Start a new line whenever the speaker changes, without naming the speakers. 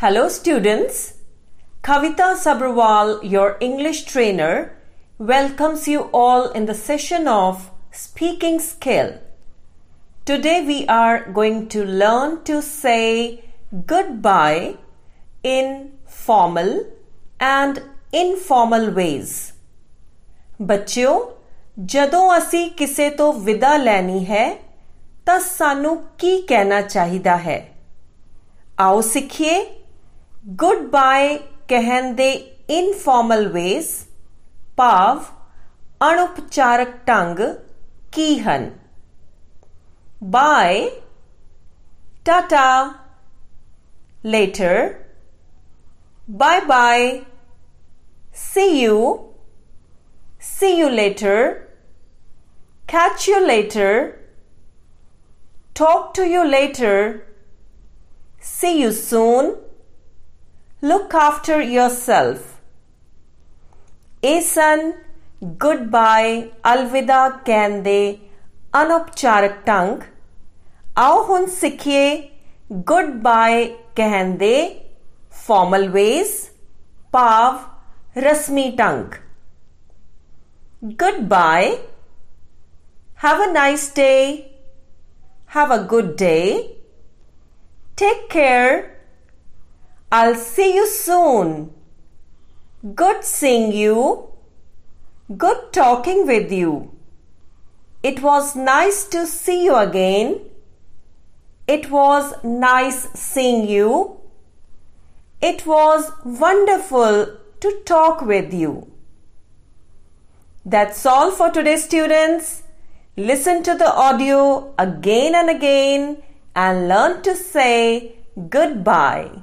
Hello, students. Kavita Sabharwal, your English trainer, welcomes you all in the session of Speaking Skill. Today, we are going to learn to say goodbye in formal and informal ways. ਬੱਚਿਓ ਜਦੋਂ ਅਸੀਂ ਕਿਸੇ ਤੋਂ ਵਿਦਾ ਲੈਣੀ ਹੈ ਤਾਂ ਸਾਨੂੰ ਕੀ ਕਹਿਣਾ ਚਾਹੀਦਾ ਹੈ ਆਓ ਸਿੱਖੀਏ ਗੁੱਡ ਬਾਏ ਕਹਿਣ ਦੇ ਇਨਫਾਰਮਲ ਵੇਸ ਭਾਵ ਅਣਉਪਚਾਰਕ ਢੰਗ ਕੀ ਹਨ bye Tata later bye bye see you see you later catch you later talk to you later see you soon Look after yourself. Asan, goodbye, alvida kende, anopcharak tang. Aohun sikhye, goodbye kende, formal ways, pav, rasmi tang. Goodbye. Have a nice day. Have a good day. Take care. I'll see you soon. Good seeing you. Good talking with you. It was nice to see you again. It was nice seeing you. It was wonderful to talk with you. That's all for today, students. Listen to the audio again and again and learn to say goodbye.